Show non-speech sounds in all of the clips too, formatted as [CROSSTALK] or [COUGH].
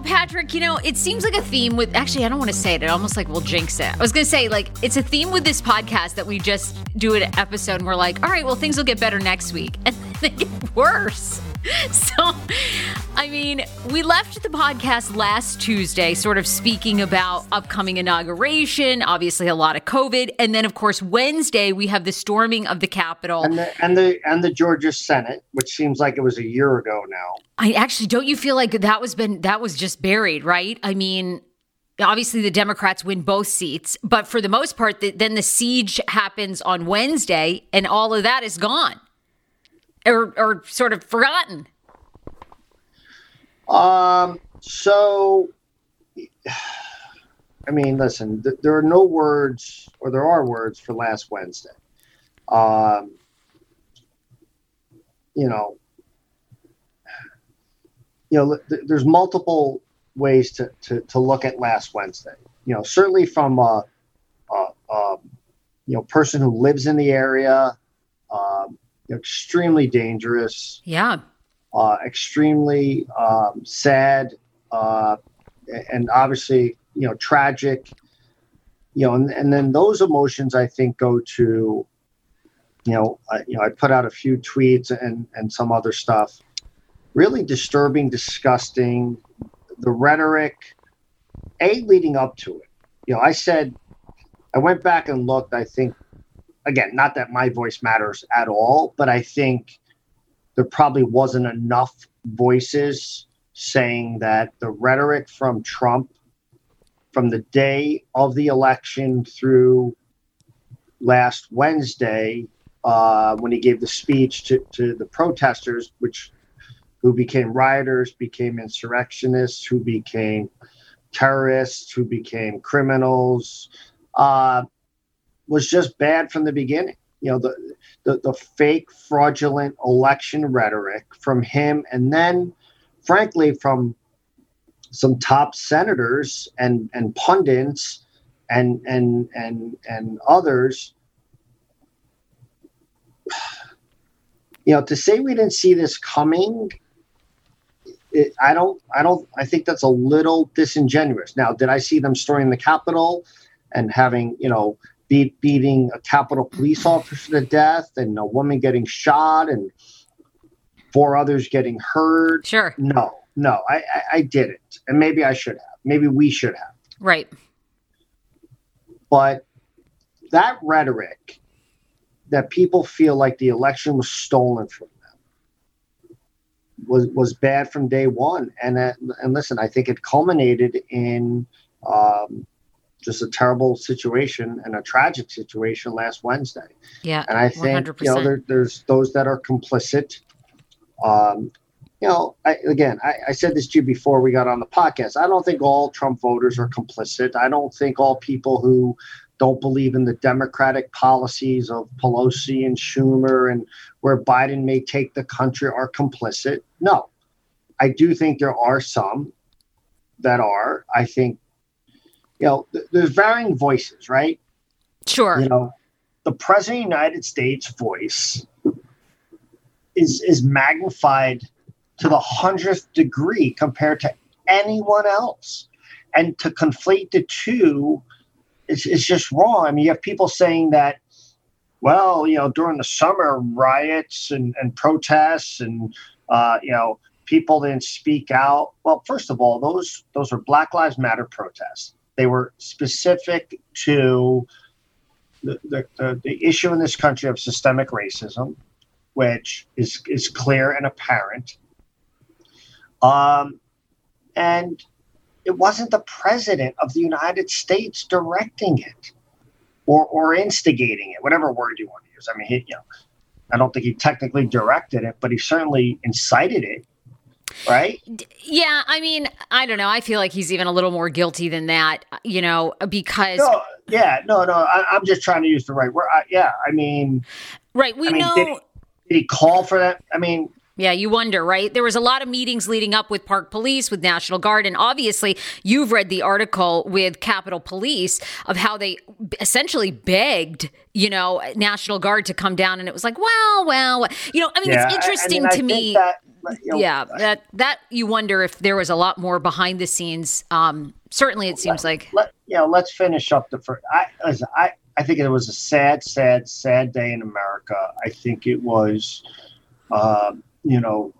Well, Patrick, you know, it seems like a theme with actually, I don't want to say it. It almost like we'll jinx it. I was going to say, like, it's a theme with this podcast that we just do an episode and we're like, all right, well, things will get better next week. And they get worse. [LAUGHS] So, I mean, we left the podcast last Tuesday, sort of speaking about upcoming inauguration, obviously a lot of COVID, and then of course Wednesday we have the storming of the Capitol and the and the and the Georgia Senate, which seems like it was a year ago now. I actually don't you feel like that was been that was just buried, right? I mean, obviously the Democrats win both seats, but for the most part, the, then the siege happens on Wednesday, and all of that is gone or or sort of forgotten? Um. So, I mean, listen. Th- there are no words, or there are words for last Wednesday. Um. You know. You know, th- there's multiple ways to, to to look at last Wednesday. You know, certainly from a, a, a you know person who lives in the area. Extremely dangerous. Yeah. Uh, extremely um, sad, uh, and obviously, you know, tragic. You know, and, and then those emotions, I think, go to, you know, I, you know, I put out a few tweets and and some other stuff, really disturbing, disgusting. The rhetoric, a leading up to it. You know, I said, I went back and looked. I think again, not that my voice matters at all, but I think there probably wasn't enough voices saying that the rhetoric from Trump from the day of the election through last Wednesday, uh, when he gave the speech to, to the protesters, which who became rioters, became insurrectionists, who became terrorists, who became criminals, uh, was just bad from the beginning. You know, the, the, the fake, fraudulent election rhetoric from him, and then, frankly, from some top senators and and pundits and and and and others. [SIGHS] You know, to say we didn't see this coming, it, I don't, I don't, I think that's a little disingenuous. Now, did I see them storming the Capitol and having, you know, beat, beating a Capitol police officer to death and a woman getting shot and four others getting hurt. Sure. No, no, I, I, I didn't. And maybe I should have. Maybe we should have. Right. But that rhetoric that people feel like the election was stolen from them was was bad from day one. And that, and listen, I think it culminated in um, just a terrible situation and a tragic situation last Wednesday. Yeah, and I think 100%. you know there, there's those that are complicit. Um, you know, I, again, I, I, said this to you before we got on the podcast. I don't think all Trump voters are complicit. I don't think all people who don't believe in the democratic policies of Pelosi and Schumer and where Biden may take the country are complicit. No, I do think there are some that are. I think you know, th- there's varying voices, right? Sure. You know, the president of the United States voice is is magnified to the hundredth degree compared to anyone else, and to conflate the two is is just wrong. I mean, you have people saying that. Well, you know, during the summer riots and, and protests and uh, you know people didn't speak out. Well, first of all, those those are Black Lives Matter protests they were specific to the, the, the, issue in this country of systemic racism, which is, is clear and apparent. Um, and it wasn't the president of the United States directing it or, or instigating it, whatever word you want to use. I mean, he, you know, I don't think he technically directed it, but he certainly incited it right? Yeah, I mean, I don't know. I feel like he's even a little more guilty than that, you know, because. No, yeah, no, no. I, am just trying to use the right word. I, yeah, I mean, right. We I mean, know. Did he, did he, call for that? I mean, Yeah, you wonder, right? There was a lot of meetings leading up with Park Police, with National Guard, and obviously you've read the article with Capitol Police of how they essentially begged, you know, National Guard to come down, and it was like, well, well, you know, I mean, Yeah, it's I- I interesting mean, I to me. that, you know, yeah, that that you wonder if there was a lot more behind the scenes. Um, certainly, it seems like. let you know, let's finish up the first. I, listen, I, I think it was a sad, sad, sad day in America. I think it was, um, you know,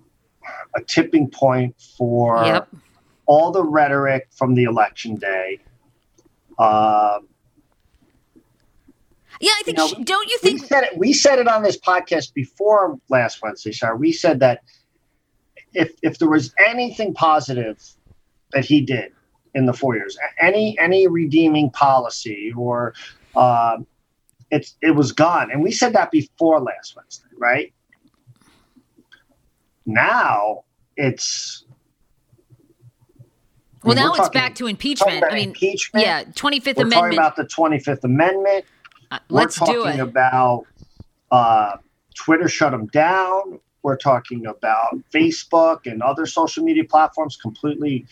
a tipping point for Yep. all the rhetoric from the election day. Um, Yeah, I think. know, sh- don't you think we said it. We said it on this podcast before last Wednesday, Sarah. We said that if if there was anything positive that he did in the four years, any any redeeming policy or um, it's it was gone, and we said that before last Wednesday, right? Now it's Well, now it's back to impeachment. I mean, impeachment. yeah, Twenty Fifth We're talking about the Twenty Fifth Amendment. Uh, Let's do talking it. about uh, Twitter shut them down. We're talking about Facebook and other social media platforms completely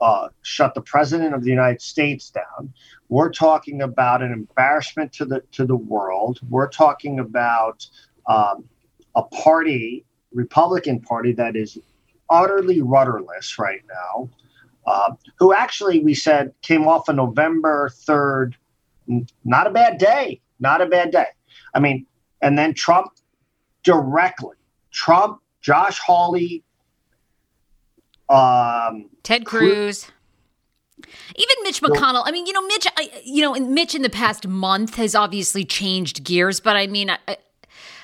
uh, shut the president of the United States down. We're talking about an embarrassment to the to the world. We're talking about um, a party, Republican Party, that is utterly rudderless right now. Uh, who actually we said came off a November third not a bad day. Not a bad day. I mean, and then Trump directly, Trump, Josh Hawley, um, Ted Cruz. Even Mitch McConnell. I mean, you know, Mitch. I, you know, Mitch in the past month has obviously changed gears, but I mean, I,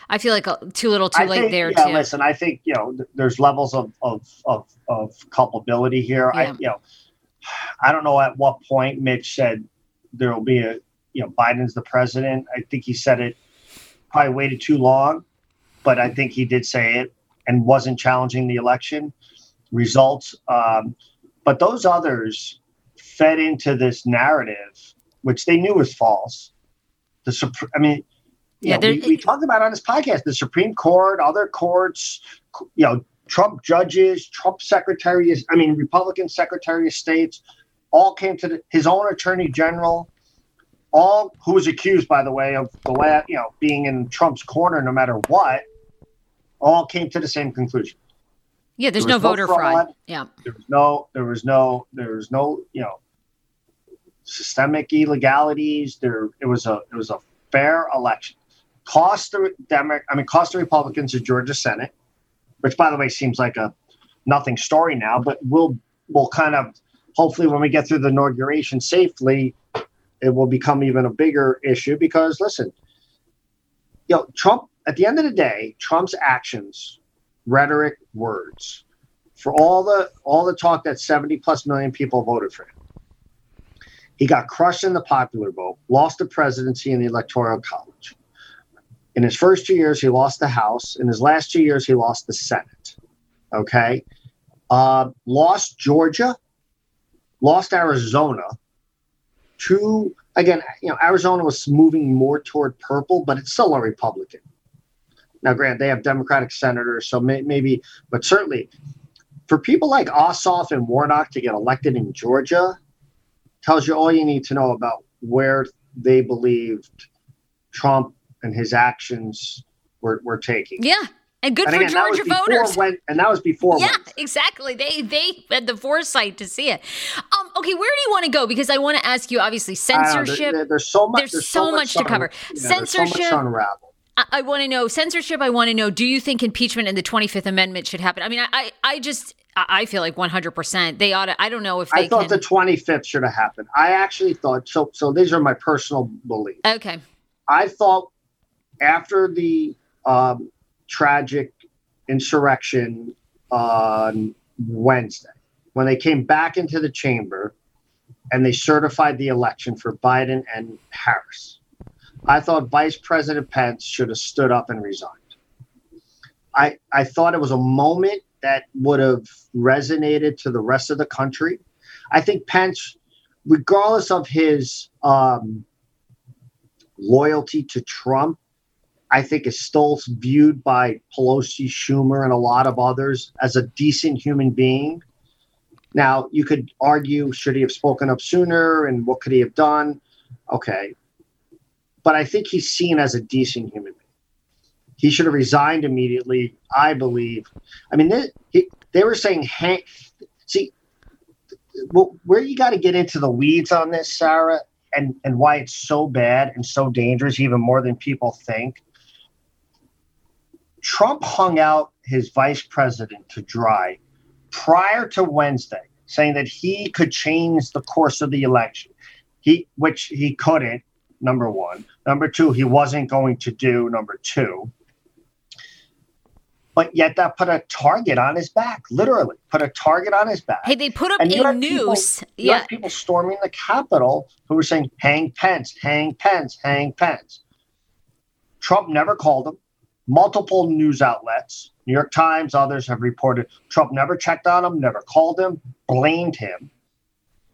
I- feel like uh, too little, too I late think, there yeah, too. listen, I think you know there's levels of of of, of culpability here. I you know, I don't know at what point Mitch said there will be a you know Biden's the president. I think he said it probably waited too long, but I think he did say it and wasn't challenging the election results. Um, but those others fed into this narrative, which they knew was false. The I mean, Yeah, know, we, we talked about on this podcast the Supreme Court, other courts, you know, Trump judges, Trump secretaries, I mean, Republican secretary of states, all came to the, his own attorney general, all who was accused, by the way, of the la you know, being in Trump's corner no matter what, all came to the same conclusion. yeah, there's there no no voter fraud. fraud. Yeah, There was no, there was no, there was no, you know, systemic illegalities. There, it was a, it was a fair election. Cost the Demo- I mean, cost the Republicans the Georgia Senate, which, by the way, seems like a nothing story now, but we'll, we'll kind of, hopefully, when we get through the inauguration safely, it will become even a bigger issue because, listen, you know, Trump. At the end of the day, Trump's actions, rhetoric, words, for all the all the talk that 70 plus million people voted for him. He got crushed in the popular vote, lost the presidency in the electoral college. In his first two years, he lost the House. In his last two years, he lost the Senate. Okay. Uh, lost Georgia, lost Arizona. Two, again, you know, Arizona was moving more toward purple, but it's still a Republican. Now, grant they have Democratic senators, so may, maybe, but certainly for people like Ossoff and Warnock to get elected in Georgia tells you all you need to know about where they believed Trump and his actions were, were taking. yeah, and good And for again, Georgia voters. When, and that was before. Yeah, Wednesday. exactly. They they had the foresight to see it. Um, okay, where do you want to go? Because I want to ask you. Obviously, know, there- censorship. there- there's so much. There's so much to un- cover. there's so much Censorship. to unravel. I, I want to know censorship. I want to know. Do you think impeachment and the Twenty Fifth Amendment should happen? I mean, I I, I just I feel like one hundred percent they ought to. I don't know if they I thought can. the 25th should have happened. I actually thought so. So these are my personal beliefs. okay. I thought after the um, tragic insurrection on Wednesday, when they came back into the chamber and they certified the election for Biden and Harris, I thought Vice President Pence should have stood up and resigned. I, I thought it was a moment that would have resonated to the rest of the country. I think Pence, regardless of his um, loyalty to Trump, I think is still viewed by Pelosi, Schumer, and a lot of others as a decent human being. Now, you could argue, should he have spoken up sooner and what could he have done? Okay. But I think he's seen as a decent human being. He should have resigned immediately, I believe. I mean, they, he, they were saying, hey, see, well, where you got to get into the weeds on this, Sarah, and, and why it's so bad and so dangerous, even more than people think. Trump hung out his vice president to dry prior to Wednesday, saying that he could change the course of the election. He, which he couldn't. Number one. Number two, he wasn't going to do. Number two. But yet that put a target on his back, literally put a target on his back. Hey, they put up and a noose. People, yeah. people storming the Capitol who were saying, hang Pence, hang Pence, hang Pence. Trump never called them. Multiple news outlets, New York Times, others have reported Trump never checked on him, never called him, blamed him,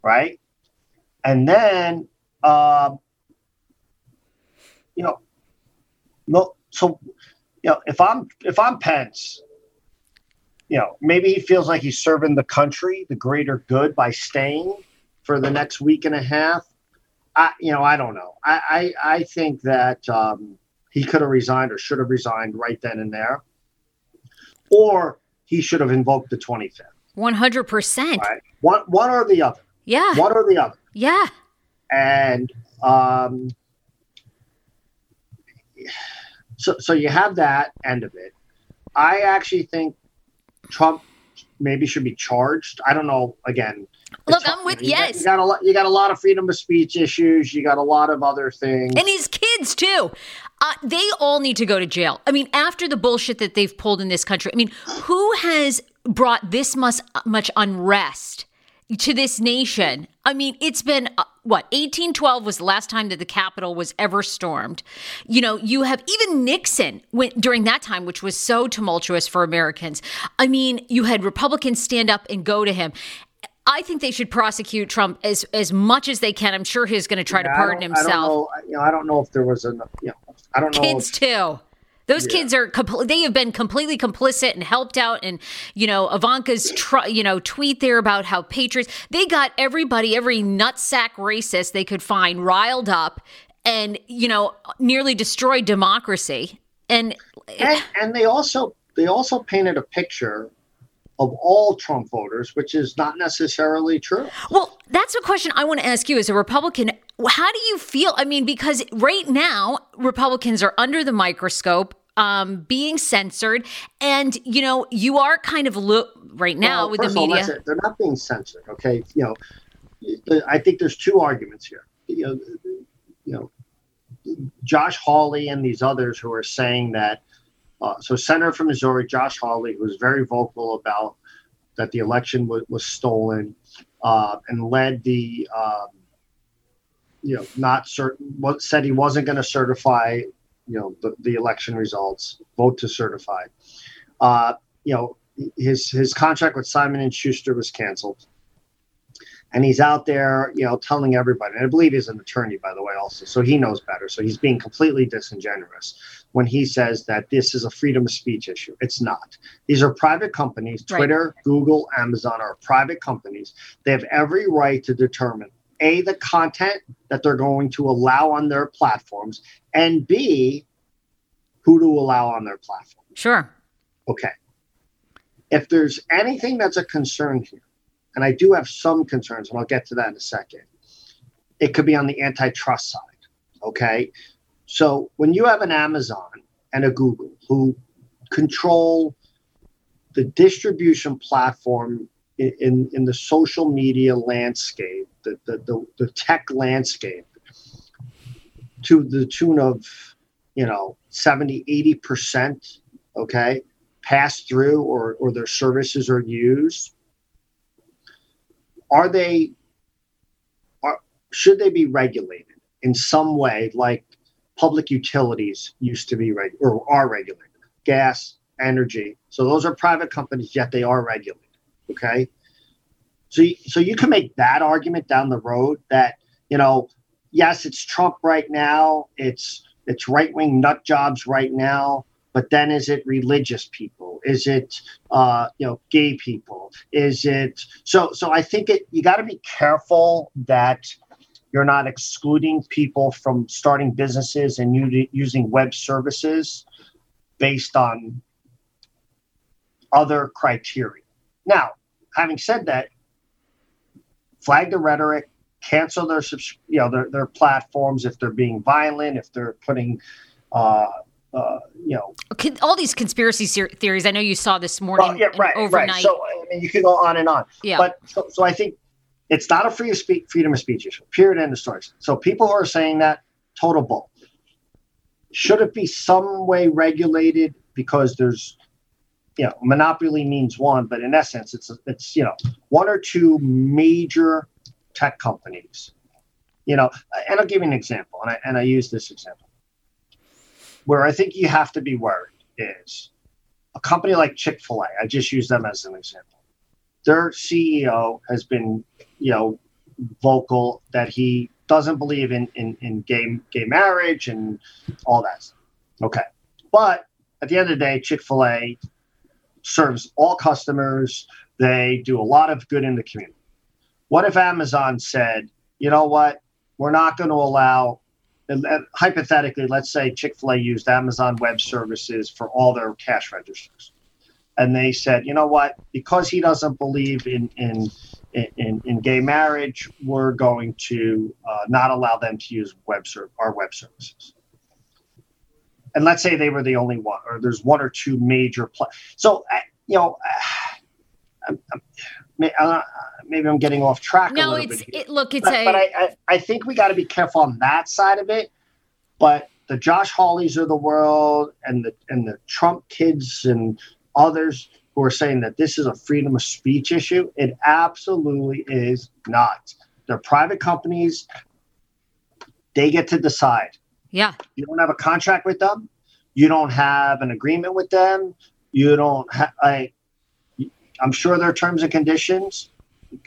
right? And then, uh, you know, no, so you know, if I'm if I'm Pence, you know, maybe he feels like he's serving the country, the greater good, by staying for the next week and a half. I, you know, I don't know. I, I, I think that um, he could have resigned or should have resigned right then and there, or he should have invoked the twenty fifth. One hundred percent. One, one or the other. Yeah. One or the other. Yeah. And um, so so you have that end of it. I actually think Trump maybe should be charged. I don't know. Again, look, I'm with you yes. Got, you got a lot. You got a lot of freedom of speech issues. You got a lot of other things, and his kids too. Uh, they all need to go to jail. I mean, after the bullshit that they've pulled in this country. I mean, who has brought this much much unrest? to this nation. I mean, it's been uh, what 1812 was the last time that the Capitol was ever stormed. You know, you have even Nixon went during that time, which was so tumultuous for Americans. I mean, you had Republicans stand up and go to him. I think they should prosecute Trump as as much as they can. I'm sure he's going to try yeah, to pardon himself. I don't know. You know, I don't know if there was a. You know, I don't know. Kids too. Those yeah. kids are compl- they have been completely complicit and helped out and you know Ivanka's tr- you know tweet there about how patriots they got everybody every nutsack racist they could find riled up and you know nearly destroyed democracy and and, and they also they also painted a picture of all Trump voters, which is not necessarily true. Well, that's a question I want to ask you as a Republican. How do you feel? I mean, because right now, Republicans are under the microscope. Um, being censored, and you know, you are kind of look right now well, with the media. All, they're not being censored, okay? You know, I think there's two arguments here. You know, you know, Josh Hawley and these others who are saying that uh, so, Senator from Missouri, Josh Hawley, who was very vocal about that the election w- was stolen uh, and led the, um, you know, not certain, what said he wasn't going to certify, you know, the, the election results, vote to certify. Uh, you know, his his contract with Simon and Schuster was canceled and he's out there, you know, telling everybody. And I believe he's an attorney, by the way, also, so he knows better. So he's being completely disingenuous when he says that this is a freedom of speech issue. It's not. These are private companies. Twitter, right. Google, Amazon are private companies. They have every right to determine a the content that they're going to allow on their platforms, and b who to allow on their platform. Sure. Okay. If there's anything that's a concern here and I do have some concerns, and I'll get to that in a second. It could be on the antitrust side. Okay. So when you have an Amazon and a Google who control the distribution platform in, in, the social media landscape, the, the, the, the tech landscape, to the tune of, you know, 70, 80%, okay, pass through or, or their services are used are they are should they be regulated in some way like public utilities used to be reg- or are regulated? Gas energy so those are private companies yet they are regulated okay so you, so you can make that argument down the road that you know yes it's trump right now it's it's right wing nut jobs right now. But then, is it religious people? Is it uh, you know gay people? Is it so? So I think it. You got to be careful that you're not excluding people from starting businesses and u- using web services based on other criteria. Now, having said that, flag the rhetoric, cancel their you know their, their platforms if they're being violent, if they're putting uh, uh, you know all these conspiracy theories. I know you saw this morning. Well, yeah, right, overnight. right. So I mean, you can go on and on. Yeah. But so, so I think it's not a free of speech, freedom of speech issue. Period. End of story. So people who are saying that total bull. Should it be some way regulated because there's you know, monopoly means one, but in essence, it's it's you know one or two major tech companies. You know, and I'll give you an example, and I and I use this example where I think you have to be worried is a company like Chick Fil A. I just use them as an example. Their CEO has been, you know, vocal that he doesn't believe in in, in gay gay marriage and all that. Okay, but at the end of the day, Chick Fil A serves all customers. They do a lot of good in the community. What if Amazon said, you know what, we're not going to allow, hypothetically, let's say Chick fil A used Amazon Web Services for all their cash registers. And they said, you know what, because he doesn't believe in, in, in, in gay marriage, we're going to uh, not allow them to use web ser- our web services and let's say they were the only one, or there's one or two major play. So, you know, uh, [SIGHS] I'm, I'm, maybe I'm getting off track. No, it's it, look, it's but, a. But I, I, I think we got to be careful on that side of it. But the Josh Hawleys of the world and the and the Trump kids and others who are saying that this is a freedom of speech issue, it absolutely is not. They're private companies. They get to decide yeah. You don't have a contract with them. You don't have an agreement with them. You don't have, I, I'm sure their terms and conditions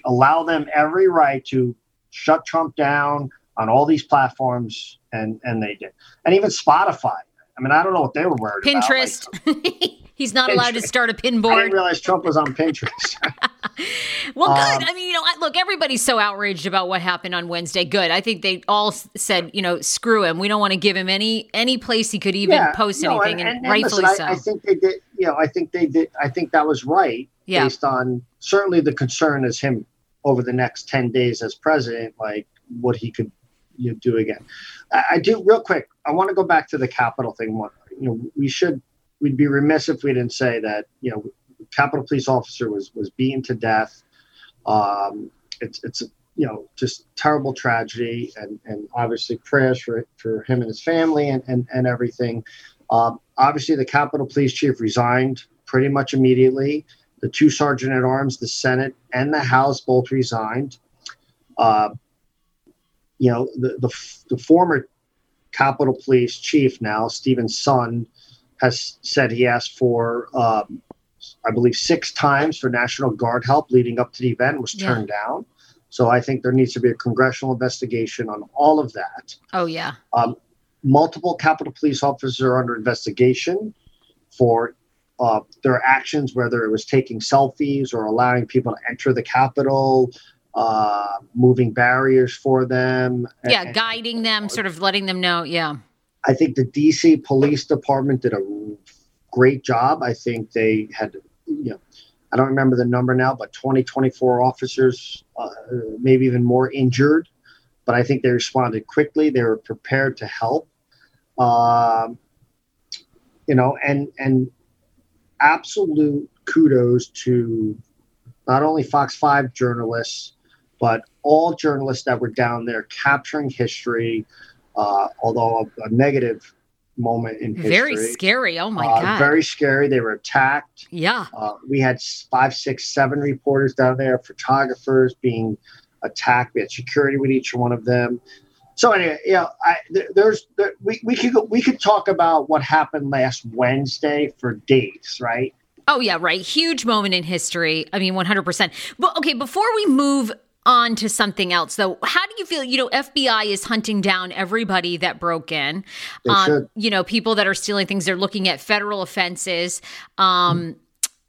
allow them every right to shut Trump down on all these platforms, and and they did. And even Spotify. I mean, I don't know what they were worried Pinterest. about. Pinterest. He's not allowed to start a pin board. I didn't realize Trump was on Pinterest. [LAUGHS] well, good. Um, I mean, you know, look, everybody's so outraged about what happened on Wednesday. Good. I think they all said, you know, screw him. We don't want to give him any any place he could even yeah, post no, anything, and, and, and rightfully listen, so. I, I, think they did. You know, I think they did. I think that was right, yeah. based on certainly the concern is him over the next ten days as president, like what he could you know, do again. I, I do real quick. I want to go back to the Capitol thing. One, you know, we should we'd be remiss if we didn't say that you know Capitol police officer was was beaten to death. Um, it's it's you know just terrible tragedy and and obviously prayers for for him and his family and and, and everything. Um, obviously, the Capitol Police Chief resigned pretty much immediately. The two sergeant at arms, the Senate and the House, both resigned. Uh, you know, the, the, the former Capitol Police Chief now, Steven Sund, has said he asked for, um, I believe, six times for National Guard help leading up to the event, was turned yeah. down. So I think there needs to be a congressional investigation on all of that. Oh yeah. Um, multiple Capitol Police officers are under investigation for uh, their actions, whether it was taking selfies or allowing people to enter the Capitol, uh, moving barriers for them. Yeah, and, guiding them, sort of letting them know. Yeah. I think the DC Police Department did a great job. I think they had, you know, I don't remember the number now, but 20, 24 officers, uh, maybe even more injured. But I think they responded quickly. They were prepared to help. Um, you know, and and absolute kudos to not only Fox Five journalists, but all journalists that were down there capturing history, uh, although a, a, negative moment in history. Very scary. Oh my uh, God. Very scary. They were attacked. Yeah. Uh, we had five, six, seven reporters down there, photographers being attacked. We had security with each one of them. So anyway, yeah, I, there's there, we we could we could talk about what happened last Wednesday for days, right? Oh yeah, right. Huge moment in history. I mean, 100%. But okay, before we move on to something else. Though how do you feel you know fbi is hunting down everybody that broke in. Um, you know people that are stealing things they're looking at federal offenses. Um,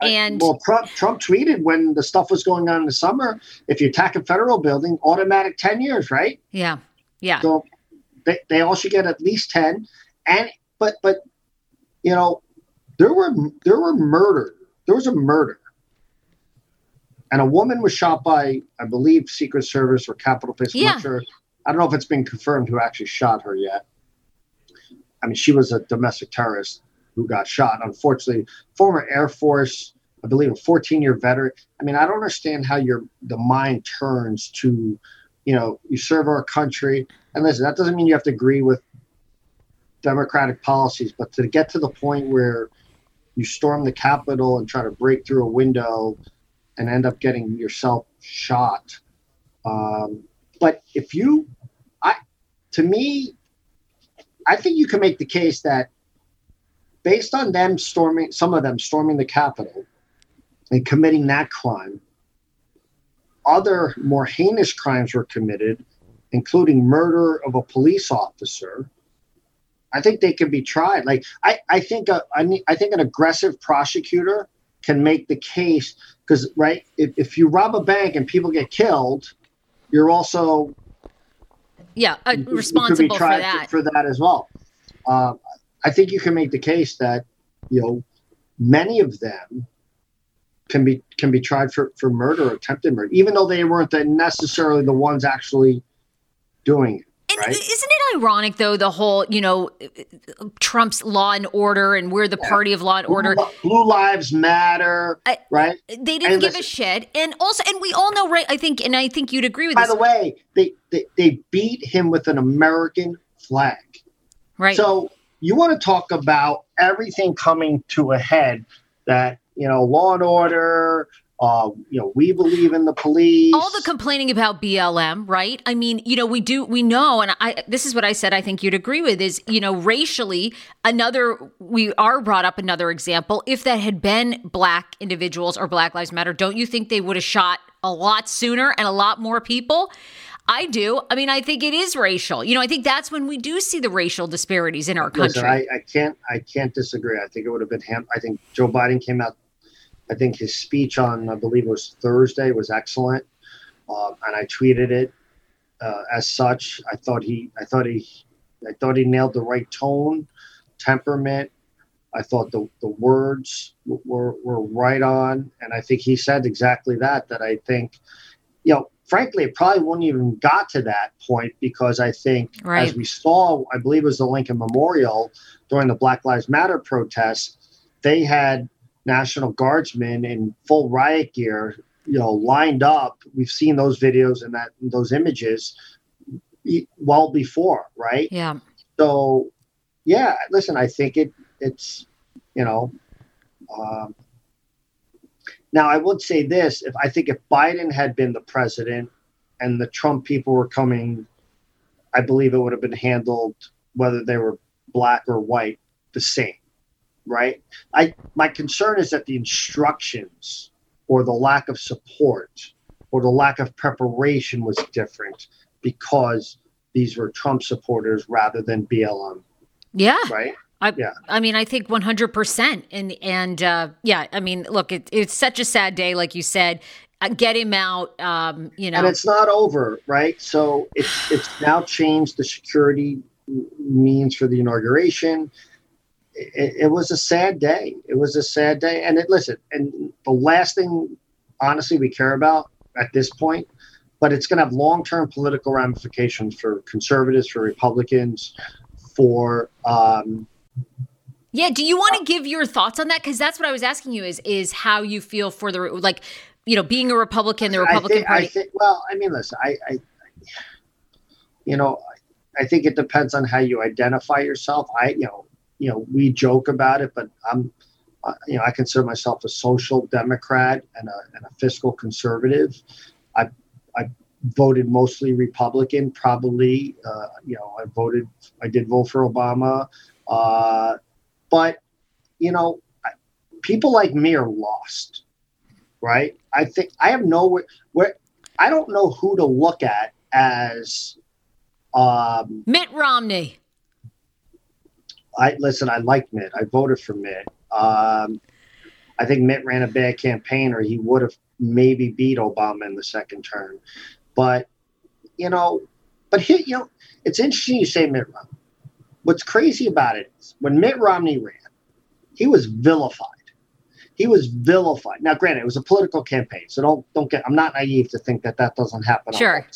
and well trump, trump tweeted when the stuff was going on in the summer if you attack a federal building automatic 10 years right? Yeah yeah. So they, they all should get at least 10 and but but you know there were there were murder there was a murder and a woman was shot by, I believe, Secret Service or Capitol Police. I'm yeah. not sure. I don't know if it's been confirmed who actually shot her yet. I mean, she was a domestic terrorist who got shot. Unfortunately, former Air Force, I believe, a 14 year veteran. I mean, I don't understand how your the mind turns to, you know, you serve our country. And listen, that doesn't mean you have to agree with democratic policies, but to get to the point where you storm the Capitol and try to break through a window and end up getting yourself shot. Um, but if you, I, to me, I think you can make the case that based on them storming, some of them storming the Capitol and committing that crime, other more heinous crimes were committed, including murder of a police officer. I think they can be tried. Like I, I think a, I, mean, I think an aggressive prosecutor can make the case because right if, if you rob a bank and people get killed you're also yeah uh, responsible for that. for that as well. Uh, i think you can make the case that you know many of them can be can be tried for for murder or attempted murder even though they weren't the, necessarily the ones actually doing it and right? isn't it ironic though the whole you know Trump's law and order and we're the yeah. party of law and order. Blue, Blue Lives Matter, I, right? They didn't and give listen, a shit, and also, and we all know, right? I think, and I think you'd agree with. By this. the way, they, they they beat him with an American flag, right? So you want to talk about everything coming to a head that you know, law and order, uh, you know, we believe in the police. All the complaining about BLM, right? I mean, you know, we do, we know, and I, this is what I said. I think you'd agree with is, you know, racially, another. We are brought up another example. If that had been black individuals or Black Lives Matter, don't you think they would have shot a lot sooner and a lot more people? I do. I mean, I think it is racial. You know, I think that's when we do see the racial disparities in our country. Listen, I, I can't, I can't disagree. I think it would have been him. I think Joe Biden came out I think his speech on, I believe it was Thursday, was excellent, uh, and I tweeted it uh, as such. I thought he, I thought he, I thought he nailed the right tone, temperament. I thought the, the words were, were right on, and I think he said exactly that. That I think, you know, frankly, it probably wouldn't even got to that point because I think, right. as we saw, I believe it was the Lincoln Memorial during the Black Lives Matter protests, they had National Guardsmen in full riot gear, you know, lined up. We've seen those videos and that those images well before, right? Yeah. So, yeah, listen, I think it it's you know. Um, now, I would say this: if I think if Biden had been the president and the Trump people were coming, I believe it would have been handled whether they were black or white the same right? I my concern is that the instructions or the lack of support or the lack of preparation was different because these were Trump supporters rather than BLM. Yeah. Right. I, yeah. I mean, I think 100%. And, and, uh, yeah, I mean, look, it, it's such a sad day, like you said, uh, get him out, um, you know. And it's not over, right? So it's, it's now changed the security means for the inauguration it, it, was a sad day. It was a sad day. And it, listen, and the last thing, honestly, we care about at this point, but it's going to have long term political ramifications for conservatives, for Republicans, for. Um, yeah. Do you want to give your thoughts on that? Because that's what I was asking you. Is is how you feel for the like, you know, being a Republican, the Republican I think, Party. I think, well, I mean, listen, I, I you know, I think it depends on how you identify yourself. I, you know, you know, we joke about it, but I'm, uh, you know, I consider myself a social democrat and a, and a fiscal conservative. I, I voted mostly Republican, probably, uh, you know, I voted, I did vote for Obama. Uh, but, you know, people like me are lost, right? I think I have no where, I don't know who to look at as um, Mitt Romney. I listen. I like Mitt. I voted for Mitt. Um, I think Mitt ran a bad campaign, or he would have maybe beat Obama in the second term. But you know, but here, you know, it's interesting you say Mitt Romney. What's crazy about it is when Mitt Romney ran, he was vilified. He was vilified. Now, granted, it was a political campaign, so don't don't get. I'm not naive to think that that doesn't happen. Sure.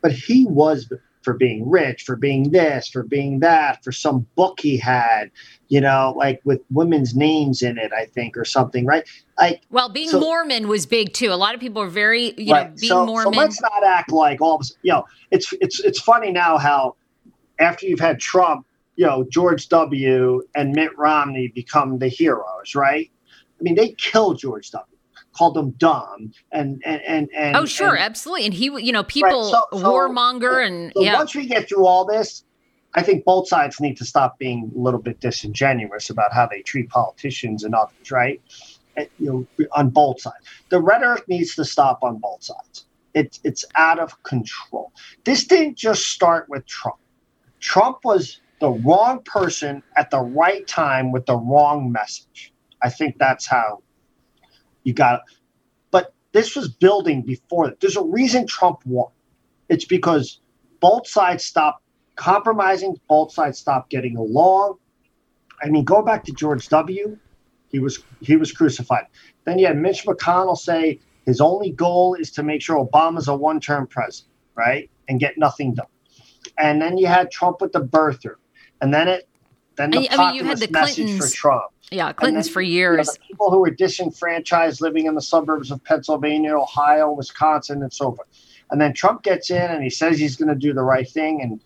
But he was for being rich, for being this, for being that, for some book he had, you know, like with women's names in it, I think, or something, right? Like, well, being so, Mormon was big too. A lot of people are very, you right. know, being so, Mormon. So let's not act like all of us. You know, it's it's it's funny now how after you've had Trump, you know, George W. and Mitt Romney become the heroes, right? I mean, they killed George W called him dumb and and and, and oh sure and, absolutely. And he you know people right, so, so, warmonger and so yeah. once we get through all this i think both sides need to stop being a little bit disingenuous about how they treat politicians and others right? And, you know on both sides. The rhetoric needs to stop on both sides. It's it's out of control. This didn't just start with trump. Trump was the wrong person at the right time with the wrong message. I think that's how you got but this was building before that. There's a reason Trump won. It's because both sides stopped compromising, both sides stopped getting along. I mean, go back to George W. He was he was crucified. Then you had Mitch McConnell say his only goal is to make sure Obama's a one-term president, right? And get nothing done. And then you had Trump with the birther. And then it then the I mean, you had the message Clintons. for Trump. Yeah, Clinton's then, for years. You know, people who were disenfranchised living in the suburbs of Pennsylvania, Ohio, Wisconsin, and so forth. And then Trump gets in and he says he's going to do the right thing, and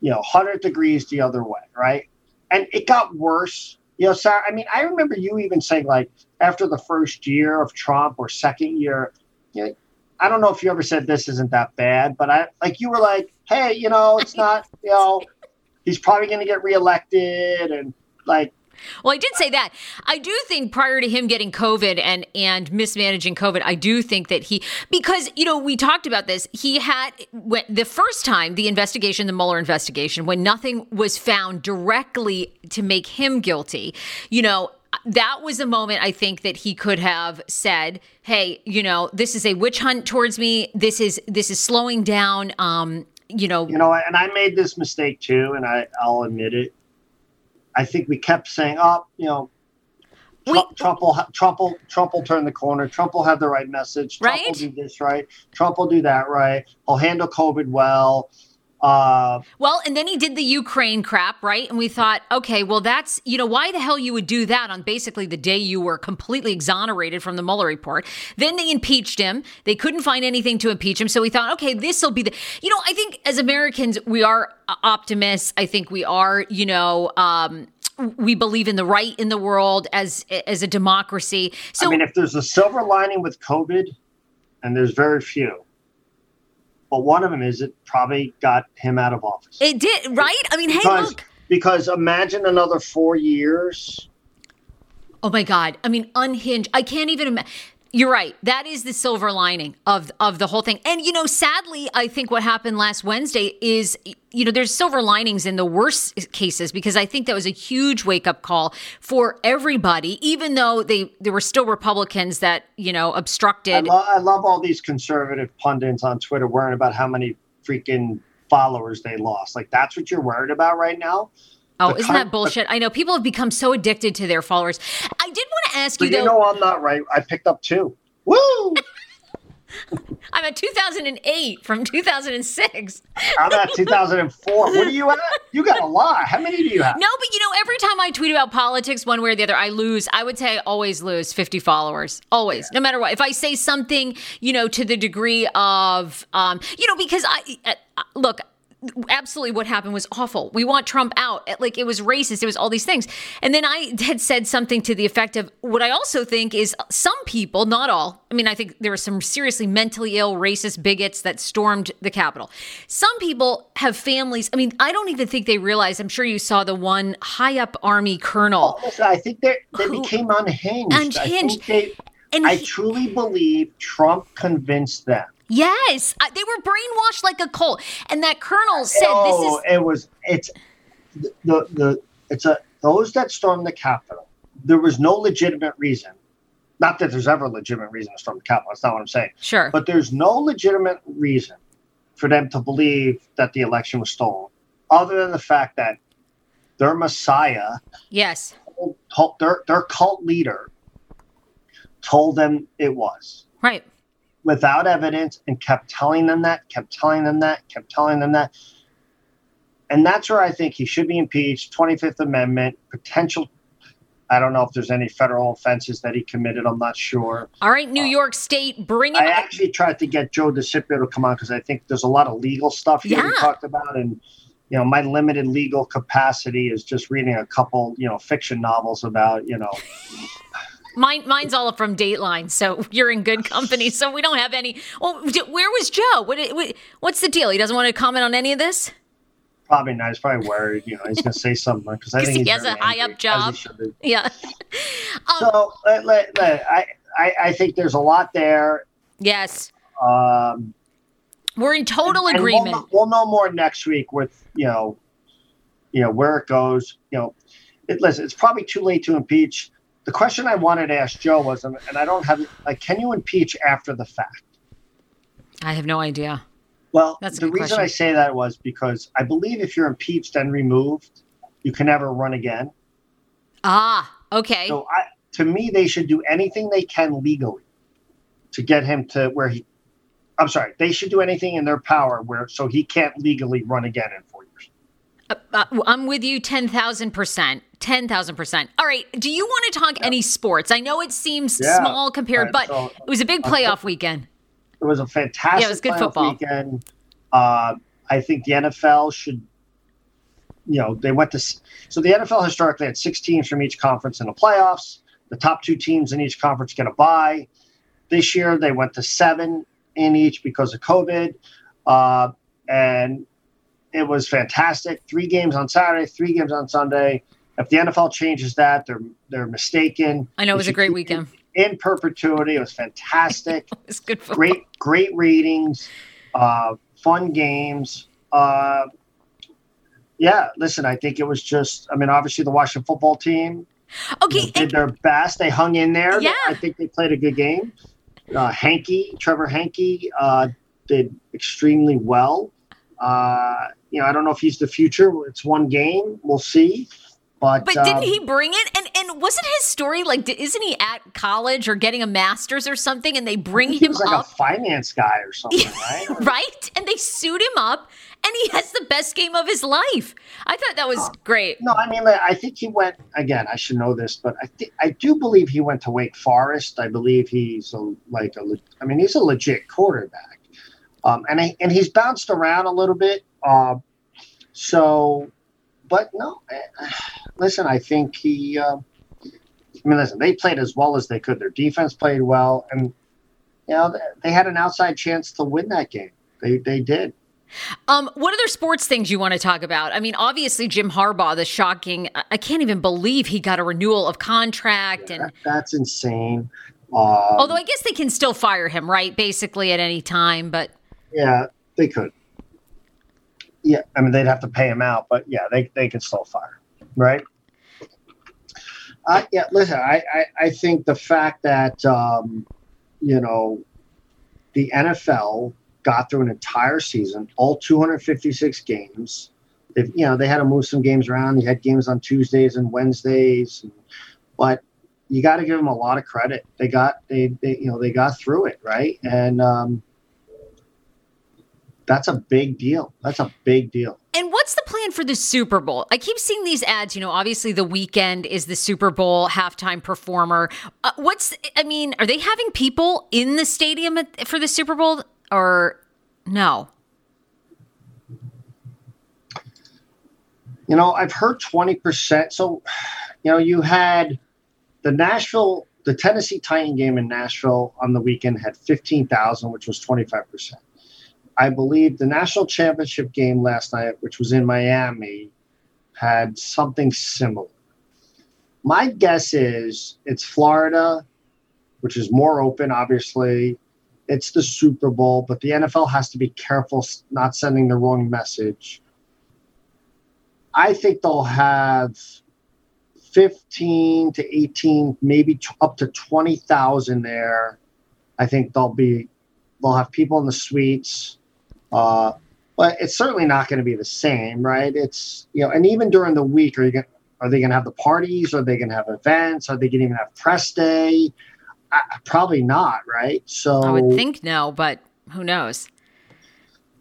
you know, hundred degrees the other way, right? And it got worse. You know, Sarah. I mean, I remember you even saying like after the first year of Trump or second year, you know, I don't know if you ever said this isn't that bad, but I like you were like, hey, you know, it's not, you know, he's probably going to get reelected, and like well, I did say that. I do think prior to him getting COVID and and mismanaging COVID, I do think that he because you know we talked about this. He had when, the first time the investigation, the Mueller investigation, when nothing was found directly to make him guilty. You know, that was a moment I think that he could have said, "Hey, you know, this is a witch hunt towards me. This is this is slowing down." Um, you know, you know, and I made this mistake too, and I I'll admit it. I think we kept saying, "Oh, you know, Trump, Trump, will Trump will Trump will turn the corner. Trump will have the right message. Trump right? will do this right. Trump will do that right. He'll handle COVID well." Uh, well, and then he did the Ukraine crap, right? And we thought, okay, well, that's, you know, why the hell you would do that on basically the day you were completely exonerated from the Mueller report. Then they impeached him. They couldn't find anything to impeach him. So we thought, okay, this will be the, you know, I think as Americans, we are optimists. I think we are, you know, um, we believe in the right in the world as as a democracy. So I mean, if there's a silver lining with COVID, and there's very few, but one of them is it probably got him out of office. It did, right? I mean, because, hey, look. Because imagine another four years. Oh my God. I mean, unhinged. I can't even imagine. You're right. That is the silver lining of of the whole thing. And you know, sadly, I think what happened last Wednesday is you know, there's silver linings in the worst cases because I think that was a huge wake up call for everybody, even though they there were still Republicans that, you know, obstructed. I, lo- I love all these conservative pundits on Twitter worrying about how many freaking followers they lost. Like that's what you're worried about right now? Oh, isn't that bullshit? I know people have become so addicted to their followers. I did want to ask you, though. You know, I'm not right. I picked up two. Woo! [LAUGHS] I'm at 2008 from 2006. I'm at 2004. What are you at? You got a lot. How many do you have? No, but you know, every time I tweet about politics, one way or the other, I lose. I would say I always lose 50 followers. Always, yeah. no matter what. If I say something, you know, to the degree of, um, you know, because I uh, look absolutely what happened was awful. We want Trump out. Like it was racist. It was all these things. And then I [LAUGHS] had said something to the effect of what I also think is some people, not all. I mean, I think there were some seriously mentally ill, racist bigots that stormed the Capitol. Some people have families. I mean, I don't even think they realize. I'm sure you saw the one high up army colonel. Oh, I think they they became unhinged. Unhinged. They, And I he- truly believe Trump convinced them. Yes, I, they were brainwashed like a cult. And that colonel said, oh, "This is oh, it was it's the, the the it's a those that stormed the Capitol. There was no legitimate reason. Not that there's ever a legitimate reason to storm the Capitol. That's not what I'm saying. sure, But there's no legitimate reason for them to believe that the election was stolen, other than the fact that their Messiah, yes, told, their their cult leader, told them it was right, without evidence and kept telling them that, kept telling them that, kept telling them that. And that's where I think he should be impeached. 25th Amendment, potential. I don't know if there's any federal offenses that he committed. I'm not sure. all right, New uh, York State, bring it. I actually tried to get Joe DeCipio to come on because I think there's a lot of legal stuff here we talked about. And, you know, my limited legal capacity is just reading a couple, you know, fiction novels about, you know, Mine, mine's all from Dateline, so you're in good company. So we don't have any. Well, where was Joe? What, what, what's the deal? He doesn't want to comment on any of this. probably not. He's probably worried, you know, he's going to say something because I [LAUGHS] think he has a as he job. [LAUGHS] Yeah. um, So let, let, let- I, I, I think there's a lot there. yes, Um, we're in total and agreement. We'll, know- we'll know more next week with you know, you know where it goes. You know, it, listen, it's probably too late to impeach. The question I wanted to ask Joe was, and I don't have like, can you impeach after the fact? I have no idea. Well, That's the reason question. I say that was because I believe if you're impeached and removed, you can never run again. Ah, okay. So I, to me, they should do anything they can legally to get him to where he. I'm sorry, they should do anything in their power where so he can't legally run again in four years. Uh, uh, I'm with you 10,000%. 10,000%. All right. Do you want to talk any sports? I know it seems Yeah. small compared, Right, but so- it was a big playoff weekend. It was a fantastic Yeah, it was good football. weekend. Uh, I think the NFL should, you know, they went to so the NFL historically had six teams from each conference in the playoffs. The top two teams in each conference get a bye. This year they went to seven in each because of COVID, uh, and it was fantastic. Three games on Saturday, three games on Sunday. If the NFL changes that, they're they're mistaken. I know it was a great weekend. it in perpetuity. It was fantastic [LAUGHS] It's good football. great great ratings uh fun games uh yeah listen i think it was just i mean obviously the washington football team Okay. know, and- did their best they hung in there Yeah. i think they played a good game uh Heinicke trevor Heinicke uh did extremely well uh you know i don't know if he's the future it's one game we'll see but But didn't um, he bring it? And and wasn't his story like? Isn't he at college or getting a master's or something? And they bring him like up, a finance guy or something [LAUGHS] right right? And they suit him up, and he has the best game of his life. I thought that was great. No, I mean, I think he went again. I should know this, but I think I do believe he went to Wake Forest. I believe he's a, like a. I mean, he's a legit quarterback, um, and I, and he's bounced around a little bit. Um, so, but no, eh, [SIGHS] listen. I think he. Uh, I mean, listen. They played as well as they could. Their defense played well, and you know they, had an outside chance to win that game. They they did. Um, what other sports things you want to talk about? I mean, obviously Jim Harbaugh, the shocking. I- can't even believe he got a renewal of contract, and That- that's insane. Um, although I guess they can still fire him, right? Basically at any time, but Yeah, they could. Yeah, I mean they'd have to pay him out, but yeah, they they could still fire, right? Uh, yeah, listen, I, I I think the fact that um, you know the NFL got through an entire season, all 256 games. If you know they had to move some games around, you had games on Tuesdays and Wednesdays, but you got to give them a lot of credit. They got they, they you know they got through it, right? And um, that's a big deal. That's a big deal. And what's the plan for the Super Bowl? I keep seeing these ads. You know, obviously the weekend is the Super Bowl halftime performer. Uh, what's, I mean, are they having people in the stadium at, for the Super Bowl or no? You know, I've heard 20%. So, you know, you had the Nashville, the Tennessee Titan game in Nashville on the weekend had 15,000, which was 25%. I believe the national championship game last night, which was in Miami, had something similar. My guess is it's Florida which is more open, obviously. It's the Super Bowl, but the NFL has to be careful not sending the wrong message. I think they'll have 15 to 18, maybe t- up to 20,000 there. I think they'll be, they'll have people in the suites. Uh, but it's certainly not going to be the same, right? It's, you know, and even during the week, are you going are they going to have the parties? Are they going to have events? Are they going to even have press day? I, probably not, right? So I would think no, but who knows?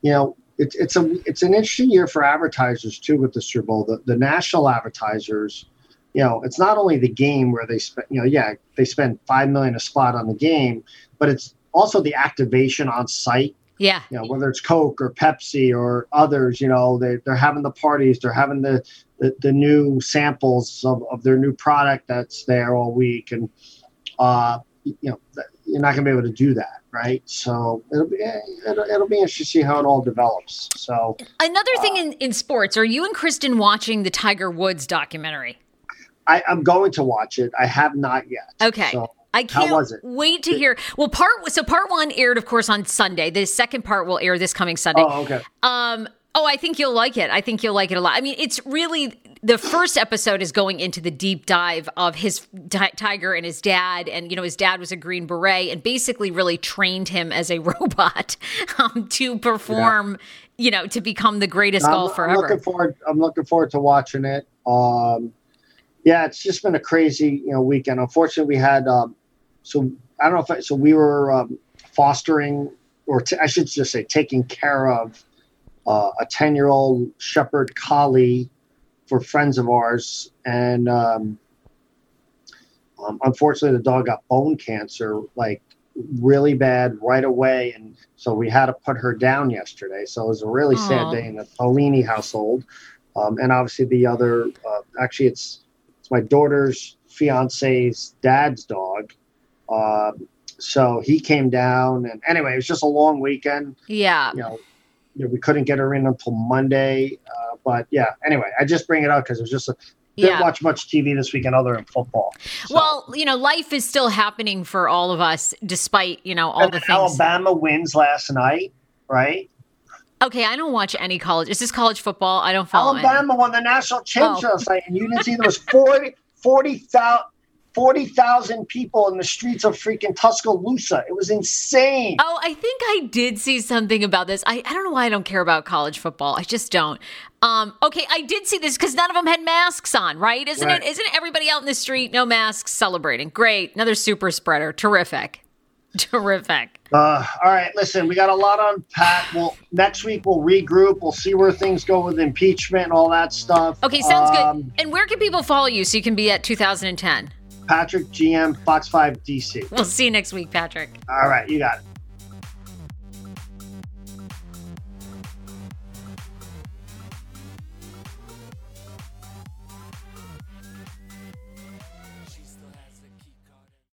You know, it's it's a it's an interesting year for advertisers too with the Super Bowl. The the national advertisers, you know, it's not only the game where they spend, you know, yeah, they spend five million a spot on the game, but it's also the activation on site. Yeah. You know, whether it's Coke or Pepsi or others, you know, they they're having the parties, they're having the the, the new samples of, of their new product that's there all week. And uh you know you're not going to be able to do that right? So it'll be it'll, it'll be interesting to see how it all develops. So another thing uh, in, in sports are you and kristen watching the tiger woods documentary? I, i'm going to watch it. I have not yet. Okay. So I can't wait to hear. Well, part so part one aired, of course, on Sunday. The second part will air this coming Sunday. Oh, okay. Um, Oh, I think you'll like it. I think you'll like it a lot. I mean, it's really the first episode is going into the deep dive of his t- tiger and his dad, and you know his dad was a Green Beret, and basically really trained him as a [LAUGHS] robot um, to perform. Yeah. You know, to become the greatest I'm, golfer I'm ever. Looking forward, I'm looking forward to watching it. Um, yeah, it's just been a crazy you know weekend. Unfortunately, we had um, so I don't know if I, so we were um, fostering or t- I should just say taking care of uh, a 10 year old shepherd collie for friends of ours. And um, um, unfortunately, the dog got bone cancer, like really bad right away. And so we had to put her down yesterday. So it was a really Aww. sad day in the Paolini household. Um, and obviously, the other, uh, actually, it's, it's my daughter's fiance's dad's dog. Um, so he came down, and anyway, it was just a long weekend. Yeah. You know, you know, we couldn't get her in until Monday. Uh, but yeah, anyway, I just bring it up because it was just a didn't yeah. watch much TV this weekend other than football. So. Well, you know, life is still happening for all of us, despite you know all and the things. Alabama wins last night, right? Okay, I don't watch any college. Is this college football? I don't follow. Alabama any. won the national championship oh. and you didn't see there was 40 40,000 40,000 people in the streets of freaking Tuscaloosa. It was insane. Oh, I think I did see something about this. I, I don't know why I don't care about college football. I just don't. Um, okay, I did see this because none of them had masks on, right? Isn't right. it? Isn't everybody out in the street, no masks, celebrating? Great. Another super spreader. Terrific. [LAUGHS] Terrific. Uh, all right, listen, we got a lot on Pat. Well, next week we'll regroup. We'll see where things go with impeachment and all that stuff. Okay, sounds um, good. And where can people follow you so you can be at 2010? Patrick GM Fox 5 DC. We'll see you next week, Patrick. All right, you got it.